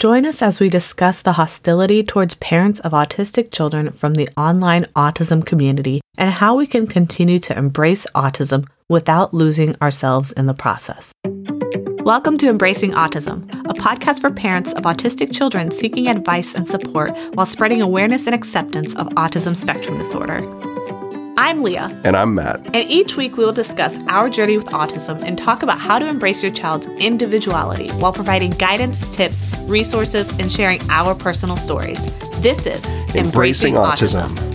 Join us as we discuss the hostility towards parents of autistic children from the online autism community and how we can continue to embrace autism without losing ourselves in the process. Welcome to Embracing Autism, a podcast for parents of autistic children seeking advice and support while spreading awareness and acceptance of autism spectrum disorder. I'm Leah. And I'm Matt. And each week we will discuss our journey with autism and talk about how to embrace your child's individuality while providing guidance, tips, resources, and sharing our personal stories. This is Embracing, Embracing autism. autism.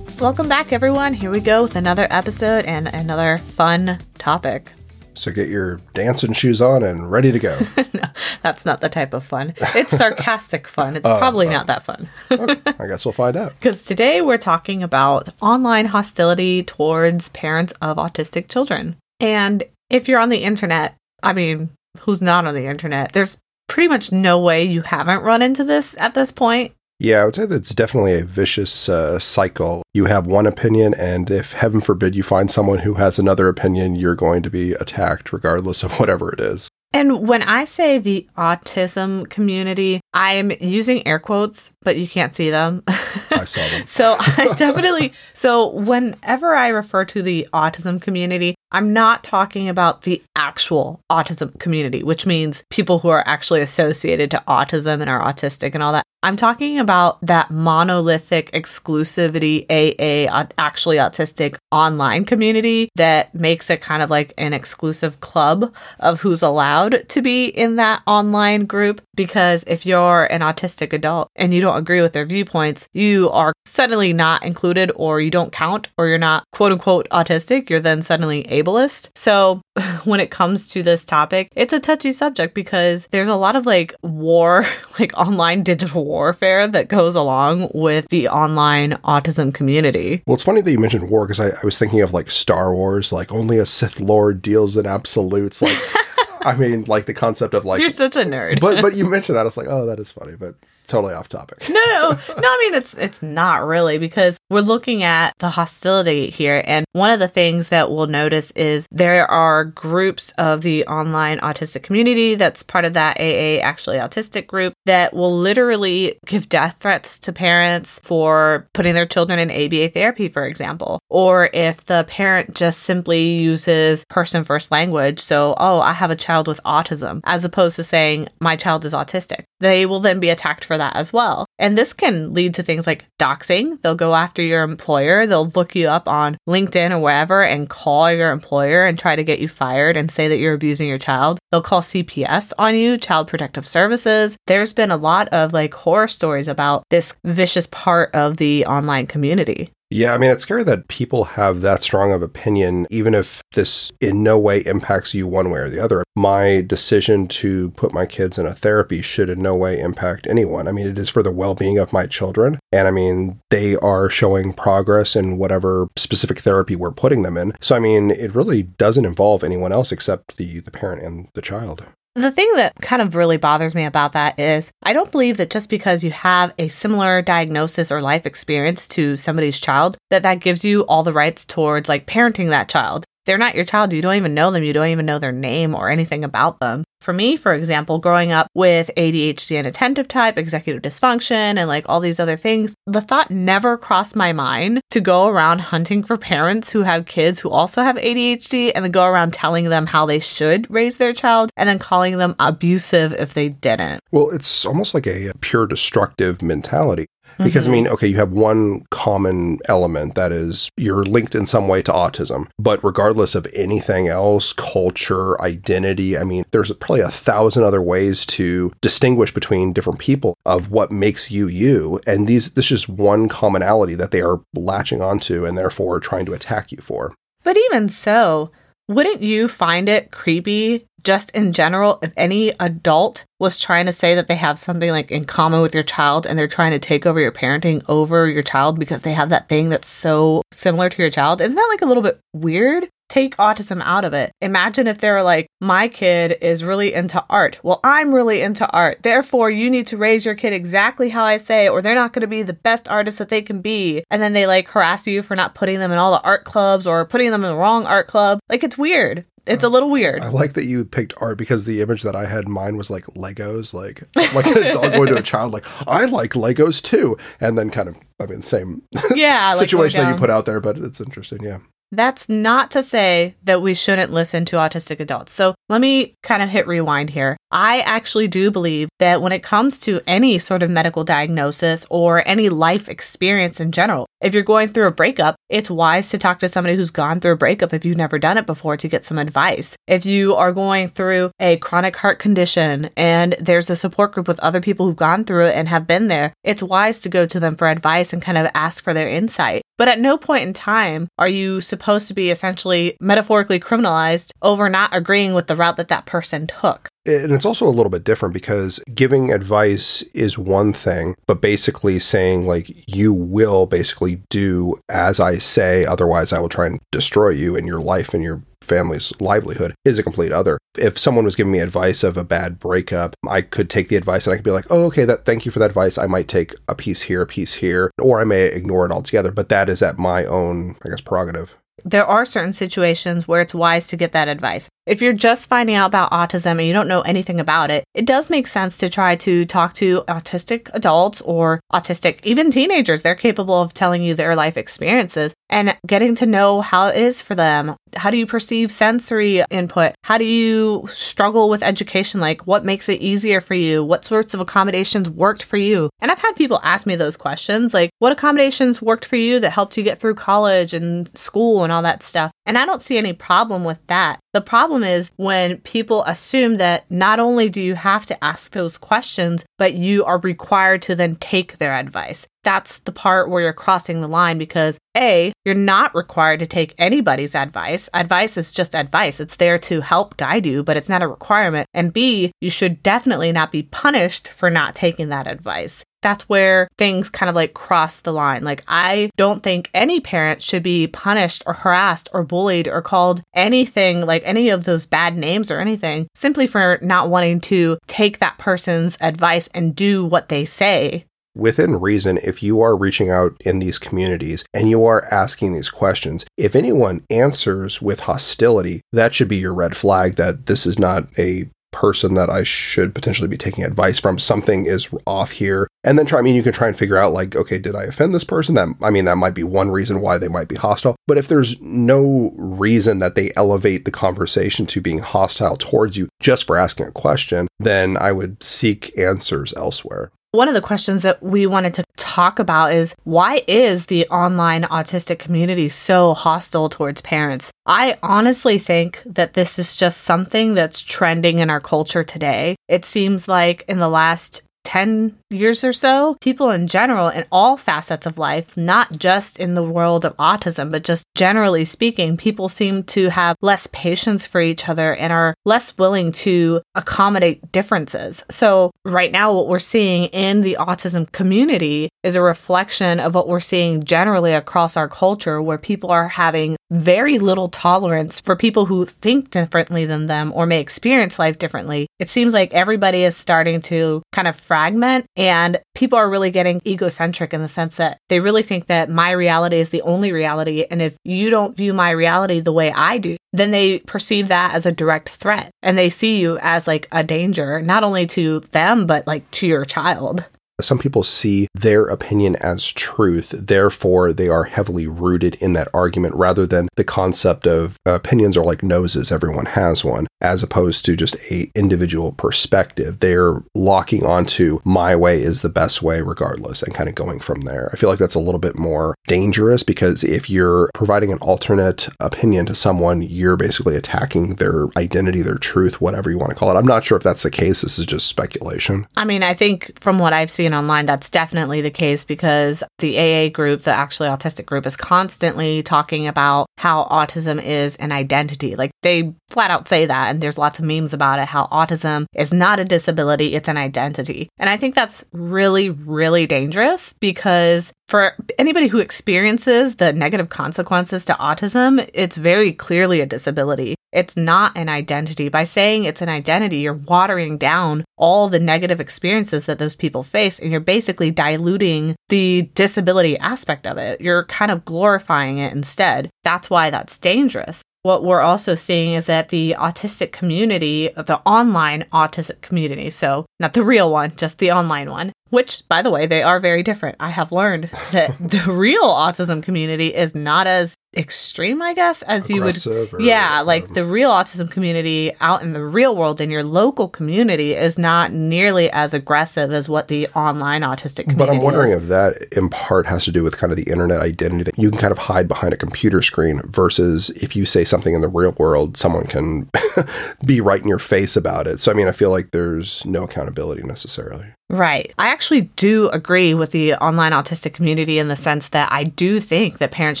Welcome back, everyone. Here we go with another episode and another fun topic. So get your dancing shoes on and ready to go. no, that's not the type of fun. It's sarcastic fun. It's uh, probably uh, not that fun. okay, I guess we'll find out. Because today we're talking about online hostility towards parents of autistic children. And if you're on the internet, I mean, who's not on the internet? There's pretty much no way you haven't run into this at this point. Yeah, I would say that's definitely a vicious uh, cycle. You have one opinion, and if heaven forbid you find someone who has another opinion, you're going to be attacked regardless of whatever it is. And when I say the autism community, I'm using air quotes, but you can't see them. I saw them. so I definitely, so whenever I refer to the autism community, I'm not talking about the actual autism community, which means people who are actually associated to autism and are autistic and all that. I'm talking about that monolithic exclusivity AA actually autistic online community that makes it kind of like an exclusive club of who's allowed to be in that online group because if you're an autistic adult and you don't agree with their viewpoints, you are suddenly not included or you don't count or you're not quote unquote autistic, you're then suddenly ableist. So when it comes to this topic, it's a touchy subject because there's a lot of like war, like online digital warfare that goes along with the online autism community. Well, it's funny that you mentioned war because I, I was thinking of like Star Wars, like only a Sith Lord deals in absolutes. Like, I mean, like the concept of like you're such a nerd. but but you mentioned that I was like, oh, that is funny. But totally off topic. no, no, no. I mean it's it's not really because we're looking at the hostility here, and one of the things that we'll notice is there are groups of the online autistic community that's part of that AA actually autistic group that will literally give death threats to parents for putting their children in ABA therapy, for example, or if the parent just simply uses person first language, so oh, I have a child with autism, as opposed to saying my child is autistic, they will then be attacked for that as well. And this can lead to things like doxing. They'll go after your employer. They'll look you up on LinkedIn or wherever and call your employer and try to get you fired and say that you're abusing your child. They'll call CPS on you, Child Protective Services. There's been a lot of like horror stories about this vicious part of the online community. Yeah, I mean, it's scary that people have that strong of opinion, even if this in no way impacts you one way or the other. My decision to put my kids in a therapy should in no way impact anyone. I mean, it is for the well being of my children. And I mean, they are showing progress in whatever specific therapy we're putting them in. So, I mean, it really doesn't involve anyone else except the, the parent and the child. The thing that kind of really bothers me about that is I don't believe that just because you have a similar diagnosis or life experience to somebody's child, that that gives you all the rights towards like parenting that child they're not your child. You don't even know them. You don't even know their name or anything about them. For me, for example, growing up with ADHD inattentive type, executive dysfunction, and like all these other things, the thought never crossed my mind to go around hunting for parents who have kids who also have ADHD and then go around telling them how they should raise their child and then calling them abusive if they didn't. Well, it's almost like a pure destructive mentality. Because mm-hmm. I mean, okay, you have one common element that is you're linked in some way to autism, but regardless of anything else, culture, identity, I mean, there's probably a thousand other ways to distinguish between different people of what makes you you. And these, this is just one commonality that they are latching onto and therefore trying to attack you for. But even so, wouldn't you find it creepy just in general if any adult was trying to say that they have something like in common with your child and they're trying to take over your parenting over your child because they have that thing that's so similar to your child? Isn't that like a little bit weird? take autism out of it. Imagine if they were like, my kid is really into art. Well, I'm really into art. Therefore, you need to raise your kid exactly how I say, or they're not going to be the best artist that they can be. And then they like harass you for not putting them in all the art clubs or putting them in the wrong art club. Like, it's weird it's a little weird. I like that you picked art because the image that I had in mind was like Legos, like like a dog going to a child, like I like Legos too, and then kind of, I mean, same yeah, situation go that you put out there, but it's interesting. Yeah, That's not to say that we shouldn't listen to autistic adults. So let me kind of hit rewind here. I actually do believe that when it comes to any sort of medical diagnosis or any life experience in general, if you're going through a breakup, it's wise to talk to somebody who's gone through a breakup if you've never done it before to get some advice. If you are going through a chronic heart condition and there's a support group with other people who've gone through it and have been there, it's wise to go to them for advice and kind of ask for their insight. But at no point in time are you supposed to be essentially metaphorically criminalized over not agreeing with the route that that person took. and it's also a little bit different because giving advice is one thing, but basically saying like you will basically do as I say, otherwise I will try and destroy you and your life and your family's livelihood is a complete other. If someone was giving me advice of a bad breakup, I could take the advice and I could be like, "Oh, okay, that thank you for that advice. I might take a piece here, a piece here, or I may ignore it altogether." But that is at my own, I guess, prerogative. There are certain situations where it's wise to get that advice. If you're just finding out about autism and you don't know anything about it, it does make sense to try to talk to autistic adults or autistic, even teenagers. They're capable of telling you their life experiences and getting to know how it is for them. How do you perceive sensory input? How do you struggle with education? Like, what makes it easier for you? What sorts of accommodations worked for you? And I've had people ask me those questions like, what accommodations worked for you that helped you get through college and school and all that stuff? And I don't see any problem with that. The problem is when people assume that not only do you have to ask those questions, but you are required to then take their advice. That's the part where you're crossing the line because A, you're not required to take anybody's advice. Advice is just advice. It's there to help guide you, but it's not a requirement. And B, you should definitely not be punished for not taking that advice that's where things kind of like cross the line. Like, I don't think any parent should be punished or harassed or bullied or called anything like any of those bad names or anything simply for not wanting to take that person's advice and do what they say. Within reason, if you are reaching out in these communities and you are asking these questions, if anyone answers with hostility, that should be your red flag that this is not a person that I should potentially be taking advice from. Something is off here. And then try, I mean, you can try and figure out, like, okay, did I offend this person? That, I mean, that might be one reason why they might be hostile. But if there's no reason that they elevate the conversation to being hostile towards you just for asking a question, then I would seek answers elsewhere. One of the questions that we wanted to talk about is why is the online autistic community so hostile towards parents? I honestly think that this is just something that's trending in our culture today. It seems like in the last 10 years or so, people in general, in all facets of life, not just in the world of autism, but just generally speaking, people seem to have less patience for each other and are less willing to accommodate differences. So, right now, what we're seeing in the autism community is a reflection of what we're seeing generally across our culture, where people are having very little tolerance for people who think differently than them or may experience life differently. It seems like everybody is starting to kind of fragment and people are really getting egocentric in the sense that they really think that my reality is the only reality. And if you don't view my reality the way I do, then they perceive that as a direct threat and they see you as like a danger, not only to them, but like to your child. Some people see their opinion as truth, therefore, they are heavily rooted in that argument rather than the concept of opinions are like noses, everyone has one, as opposed to just a individual perspective. They're locking onto my way is the best way, regardless, and kind of going from there. I feel like that's a little bit more dangerous because if you're providing an alternate opinion to someone, you're basically attacking their identity, their truth, whatever you want to call it. I'm not sure if that's the case. This is just speculation. I mean, I think from what I've seen online, that's definitely the case because the AA group, the actually autistic group, is constantly talking about how autism is an identity. Like they flat out say that, and there's lots of memes about it how autism is not a disability, it's an identity. And I think that's really, really dangerous because for anybody who experiences the negative consequences to autism, it's very clearly a disability. It's not an identity. By saying it's an identity, you're watering down all the negative experiences that those people face, and you're basically diluting the disability aspect of it. You're kind of glorifying it instead. That's why that's dangerous. what we're also seeing is that the autistic community, the online autistic community, so not the real one, just the online one, which by the way they are very different i have learned that the real autism community is not as extreme i guess as you would Aggressive or, yeah like um, the real autism community out in the real world in your local community is not nearly as aggressive as what the online autistic community But I'm wondering is. if that in part has to do with kind of the internet identity that you can kind of hide behind a computer screen versus if you say something in the real world, someone can be right in your face about it. So, I mean, I feel like there's no accountability necessarily. Right. I actually do agree with the online autistic community in the sense that I do think that parents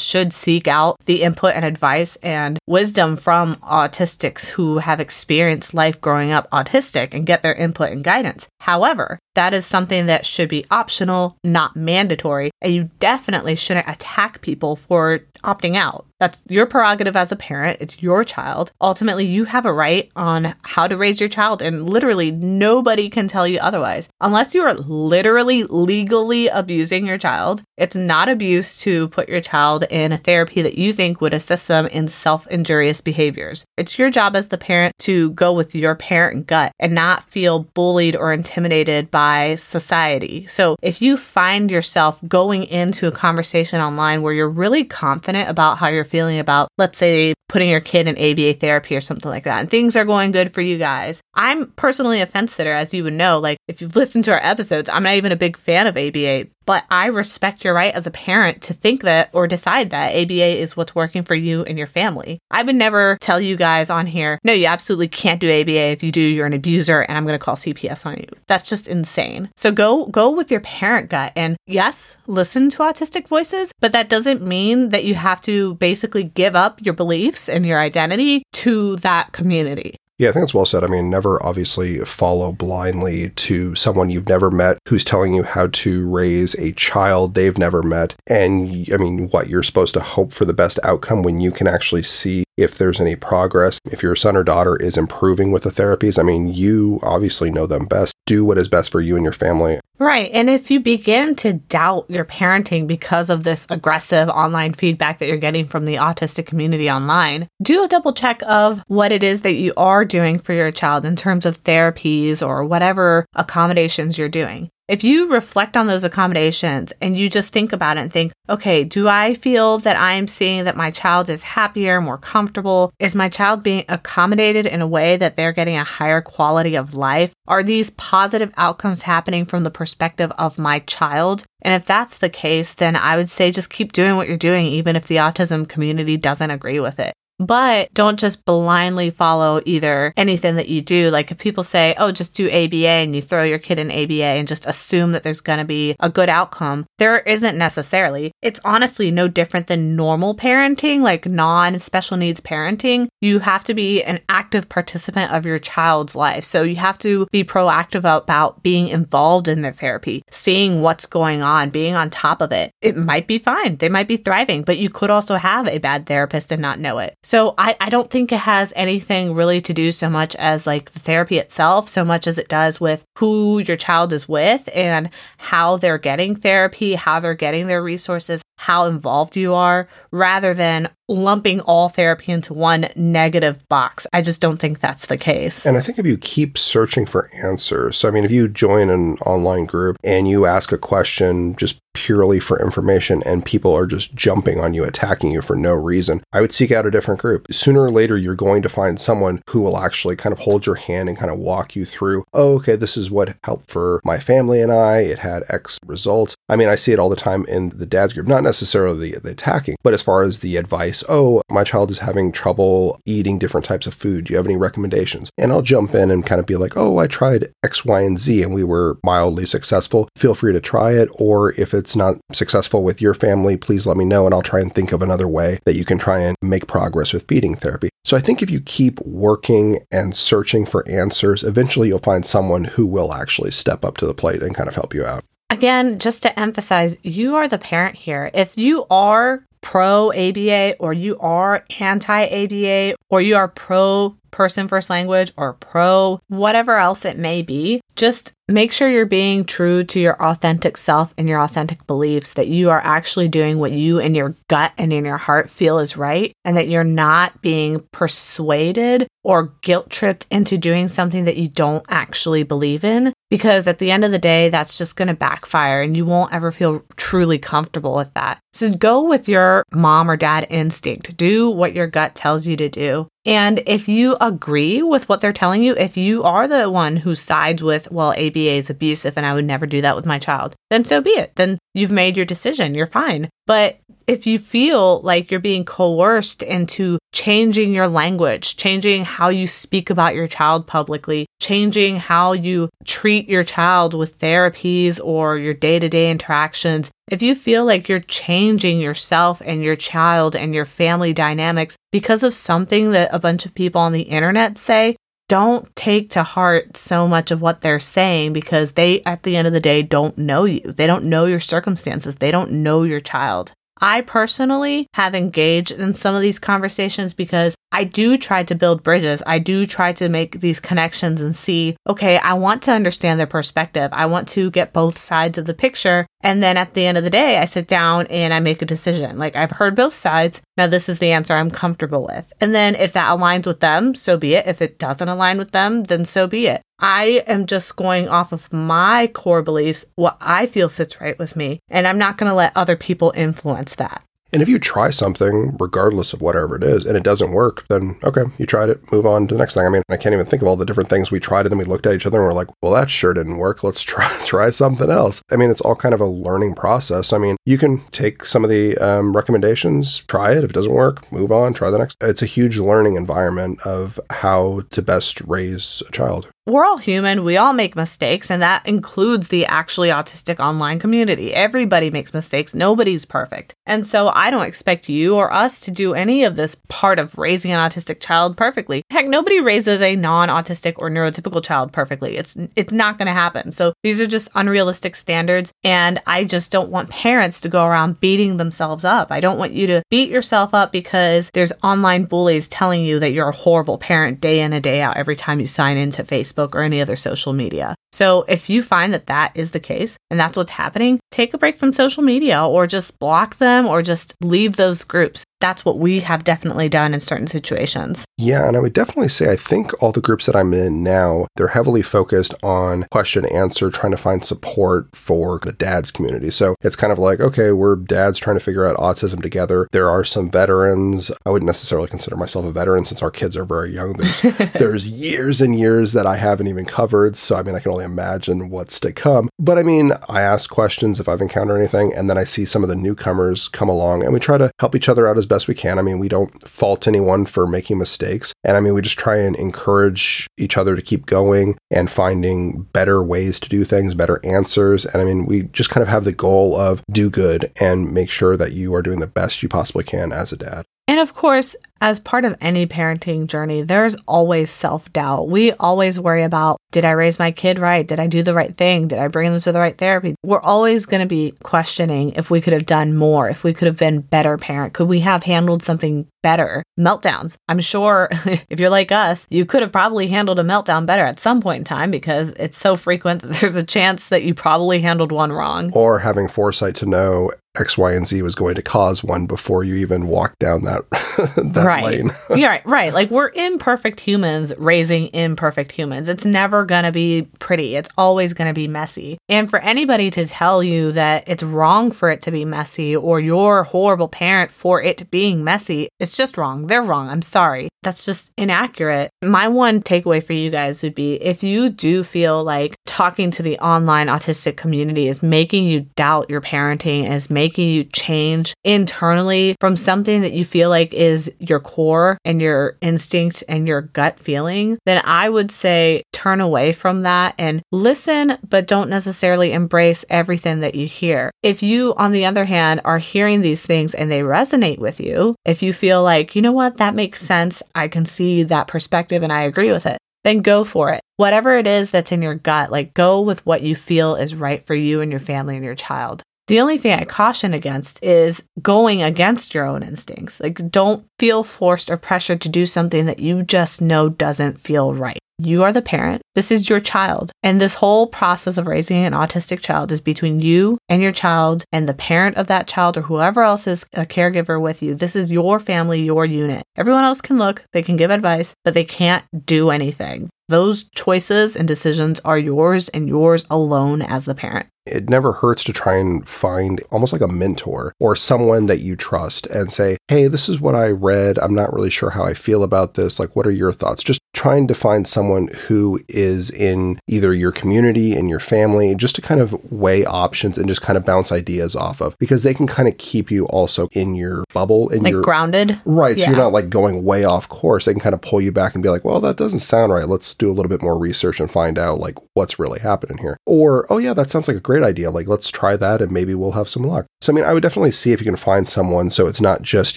should seek out the input and advice and wisdom from autistics who have experienced life growing up autistic and get their input and guidance. However, that is something that should be optional, not mandatory, and you definitely shouldn't attack people for opting out. That's your prerogative as a parent. It's your child. Ultimately, you have a right on how to raise your child, and literally nobody can tell you otherwise. Unless you are literally legally abusing your child, it's not abuse to put your child in a therapy that you think would assist them in self injurious behaviors. It's your job as the parent to go with your parent gut and not feel bullied or intimidated by society. So if you find yourself going into a conversation online where you're really confident about how you're feeling about, let's say, putting your kid in ABA therapy or something like that, and things are going good for you guys. I'm personally a fence sitter, as you would know. Like, if you've listened to our episodes, I'm not even a big fan of ABA, but I respect your right as a parent to think that or decide that ABA is what's working for you and your family. I would never tell you guys on here, no, you absolutely can't do ABA. If you do, you're an abuser and I'm going to call CPS on you. That's just insane. So go go with your parent gut and yes, listen to autistic voices, but that doesn't mean that you have to basically give up your beliefs and your identity to that community. Yeah, I think it's well said. I mean, never obviously follow blindly to someone you've never met who's telling you how to raise a child they've never met. And I mean, what you're supposed to hope for the best outcome when you can actually see if there's any progress. If your son or daughter is improving with the therapies, I mean, you obviously know them best. Do what is best for you and your family. Right. And if you begin to doubt your parenting because of this aggressive online feedback that you're getting from the autistic community online, do a double check of what it is that you are doing for your child in terms of therapies or whatever accommodations you're doing. If you reflect on those accommodations and you just think about it and think, okay, do I feel that I'm seeing that my child is happier, more comfortable? Is my child being accommodated in a way that they're getting a higher quality of life? Are these positive outcomes happening from the perspective of my child? And if that's the case, then I would say just keep doing what you're doing, even if the autism community doesn't agree with it. But don't just blindly follow either anything that you do. Like if people say, oh, just do ABA and you throw your kid in ABA and just assume that there's going to be a good outcome, there isn't necessarily. It's honestly no different than normal parenting, like non special needs parenting. You have to be an active participant of your child's life. So you have to be proactive about being involved in their therapy, seeing what's going on, being on top of it. It might be fine. They might be thriving, but you could also have a bad therapist and not know it. So I, I don't think it has anything really to do so much as like the therapy itself, so much as it does with who your child is with and how they're getting therapy, how they're getting their resources, how involved you are, rather than lumping all therapy into one negative box. I just don't think that's the case. And I think if you keep searching for answers, so I mean, if you join an online group and you ask a question just purely for information and people are just jumping on you, attacking you for no reason, I would seek out a different group. Sooner or later, you're going to find someone who will actually kind of hold your hand and kind of walk you through, oh, okay, this is what helped for my family and I. It had X results. I mean, I see it all the time in the dad's group, not necessarily the, attacking, but as far as the advice, oh, my child is having trouble eating different types of food. Do you have any recommendations? And I'll jump in and kind of be like, oh, I tried X, Y, and Z and we were mildly successful. Feel free to try it. Or if it's not successful with your family, please let me know and I'll try and think of another way that you can try and make progress with feeding therapy. So I think if you keep working and searching for answers, eventually you'll find someone who will actually step up to the plate and kind of help you out. Again, just to emphasize, you are the parent here. If you are pro ABA or you are anti ABA or you are pro person first language or pro whatever else it may be, just make sure you're being true to your authentic self and your authentic beliefs, that you are actually doing what you in your gut and in your heart feel is right, and that you're not being persuaded or guilt tripped into doing something that you don't actually believe in. Because at the end of the day, that's just going to backfire and you won't ever feel truly comfortable with that. So go with your mom or dad instinct. Do what your gut tells you to do. And if you agree with what they're telling you, if you are the one who sides with, well, ABA is abusive and I would never do that with my child, then so be it. Then you've made your decision. You're fine. But if you feel like you're being coerced into changing your language, changing how you speak about your child publicly, changing how you treat your child with therapies or your day to day interactions, if you feel like you're changing yourself and your child and your family dynamics because of something that a bunch of people on the internet say, don't take to heart so much of what they're saying because they, at the end of the day, don't know you. They don't know your circumstances. They don't know your child. I personally have engaged in some of these conversations because I do try to build bridges. I do try to make these connections and see, okay, I want to understand their perspective. I want to get both sides of the picture. And then at the end of the day, I sit down and I make a decision. Like I've heard both sides. Now this is the answer I'm comfortable with. And then if that aligns with them, so be it. If it doesn't align with them, then so be it. I am just going off of my core beliefs, what I feel sits right with me. And I'm not going to let other people influence that. And if you try something, regardless of whatever it is, and it doesn't work, then okay, you tried it, move on to the next thing. I mean, I can't even think of all the different things we tried, and then we looked at each other and we're like, well, that sure didn't work. Let's try try something else. I mean, it's all kind of a learning process. I mean, you can take some of the um, recommendations, try it. If it doesn't work, move on, try the next. It's a huge learning environment of how to best raise a child we're all human. We all make mistakes, and that includes the actually autistic online community. Everybody makes mistakes. Nobody's perfect. And so I don't expect you or us to do any of this part of raising an autistic child perfectly. Heck, nobody raises a non-autistic or neurotypical child perfectly. It's it's not going to happen. So these are just unrealistic standards, and I just don't want parents to go around beating themselves up. I don't want you to beat yourself up because there's online bullies telling you that you're a horrible parent day in and day out every time you sign into Facebook Facebook or any other social media. So if you find that that is the case and that's what's happening, take a break from social media or just block them or just leave those groups that's what we have definitely done in certain situations. Yeah, and I would definitely say I think all the groups that I'm in now, they're heavily focused on question answer, trying to find support for the dads community. So it's kind of like, okay, we're dads trying to figure out autism together. There are some veterans. I wouldn't necessarily consider myself a veteran since our kids are very young. There's, there's years and years that I haven't even covered. So I mean, I can only imagine what's to come. But I mean, I ask questions if I've encountered anything, and then I see some of the newcomers come along and we try to help each other out as best we can. I mean, we don't fault anyone for making mistakes. And I mean, we just try and encourage each other to keep going and finding better ways to do things, better answers. And I mean, we just kind of have the goal of do good and make sure that you are doing the best you possibly can as a dad. And of course, as part of any parenting journey, there's always self doubt. We always worry about did I raise my kid right? Did I do the right thing? Did I bring them to the right therapy? We're always going to be questioning if we could have done more, if we could have been better parent. Could we have handled something better? Meltdowns. I'm sure if you're like us, you could have probably handled a meltdown better at some point in time because it's so frequent that there's a chance that you probably handled one wrong. Or having foresight to know X, Y, and Z was going to cause one before you even walked down that, that right. lane. yeah, right, right. Like we're imperfect humans raising imperfect humans. It's never going to be pretty. It's always going to be messy. And for anybody to tell you that it's wrong for it to be messy or you're a horrible parent for it being messy, it's just wrong. They're wrong. I'm sorry. That's just inaccurate. My one takeaway for you guys would be if you do feel like talking to the online autistic community is making you doubt your parenting, is making you change internally from something that you feel like is your core and your instinct and your gut feeling, then I would say turn away from that and listen, but don't necessarily embrace everything that you hear. If you, on the other hand, are hearing these things and they resonate with you, if you feel like, you know what, that makes sense, I can see that perspective and I agree with it, then go for it. Whatever it is that's in your gut, like go with what you feel is right for you and your family and your child. The only thing I caution against is going against your own instincts. Like, don't feel forced or pressured to do something that you just know doesn't feel right. You are the parent. This is your child. And this whole process of raising an autistic child is between you and your child and the parent of that child or whoever else is a caregiver with you. This is your family, your unit. Everyone else can look, they can give advice, but they can't do anything. Those choices and decisions are yours and yours alone as the parent it never hurts to try and find almost like a mentor or someone that you trust and say, Hey, this is what I read. I'm not really sure how I feel about this. Like, what are your thoughts? Just trying to find someone who is in either your community and your family, just to kind of weigh options and just kind of bounce ideas off of because they can kind of keep you also in your bubble and like your grounded. Right. Yeah. So you're not like going way off course. They can kind of pull you back and be like, well, that doesn't sound right. Let's do a little bit more research and find out like what's really happening here. Or, oh, yeah, that sounds like a great idea. Like, let's try that and maybe we'll have some luck. So, I mean, I would definitely see if you can find someone so it's not just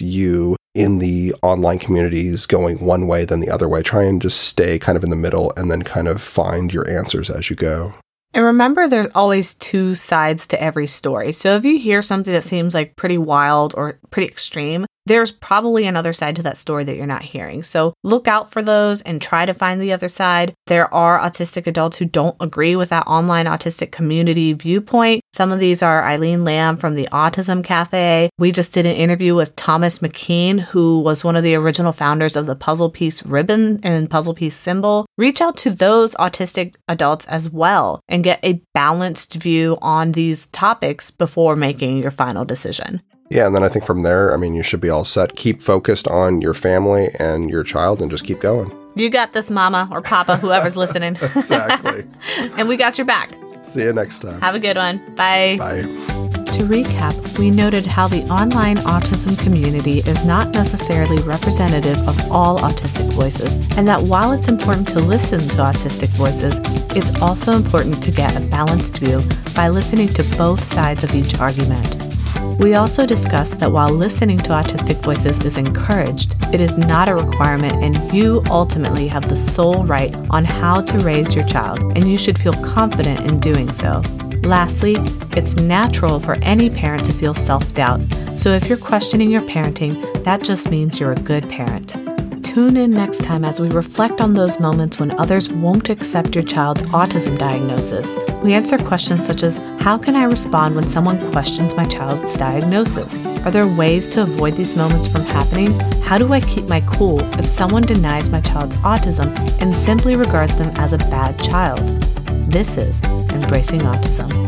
you in the online communities going one way, then the other way. Try and just stay kind of in the middle and then kind of find your answers as you go. And remember, there's always two sides to every story. So if you hear something that seems like pretty wild or pretty extreme, there's probably another side to that story that you're not hearing. So look out for those and try to find the other side. There are autistic adults who don't agree with that online autistic community viewpoint. Some of these are Eileen Lamb from the Autism Cafe. We just did an interview with Thomas McKean, who was one of the original founders of the puzzle piece ribbon and puzzle piece symbol. Reach out to those autistic adults as well and get a balanced view on these topics before making your final decision. Yeah, and then I think from there, I mean, you should be all set. Keep focused on your family and your child and just keep going. You got this, mama or papa, whoever's listening. exactly. and we got your back. See you next time. Have a good one. Bye. Bye. To recap, we noted how the online autism community is not necessarily representative of all autistic voices, and that while it's important to listen to autistic voices, it's also important to get a balanced view by listening to both sides of each argument. We also discussed that while listening to autistic voices is encouraged, it is not a requirement, and you ultimately have the sole right on how to raise your child, and you should feel confident in doing so. Lastly, it's natural for any parent to feel self doubt, so if you're questioning your parenting, that just means you're a good parent. Tune in next time as we reflect on those moments when others won't accept your child's autism diagnosis. We answer questions such as How can I respond when someone questions my child's diagnosis? Are there ways to avoid these moments from happening? How do I keep my cool if someone denies my child's autism and simply regards them as a bad child? This is Embracing Autism.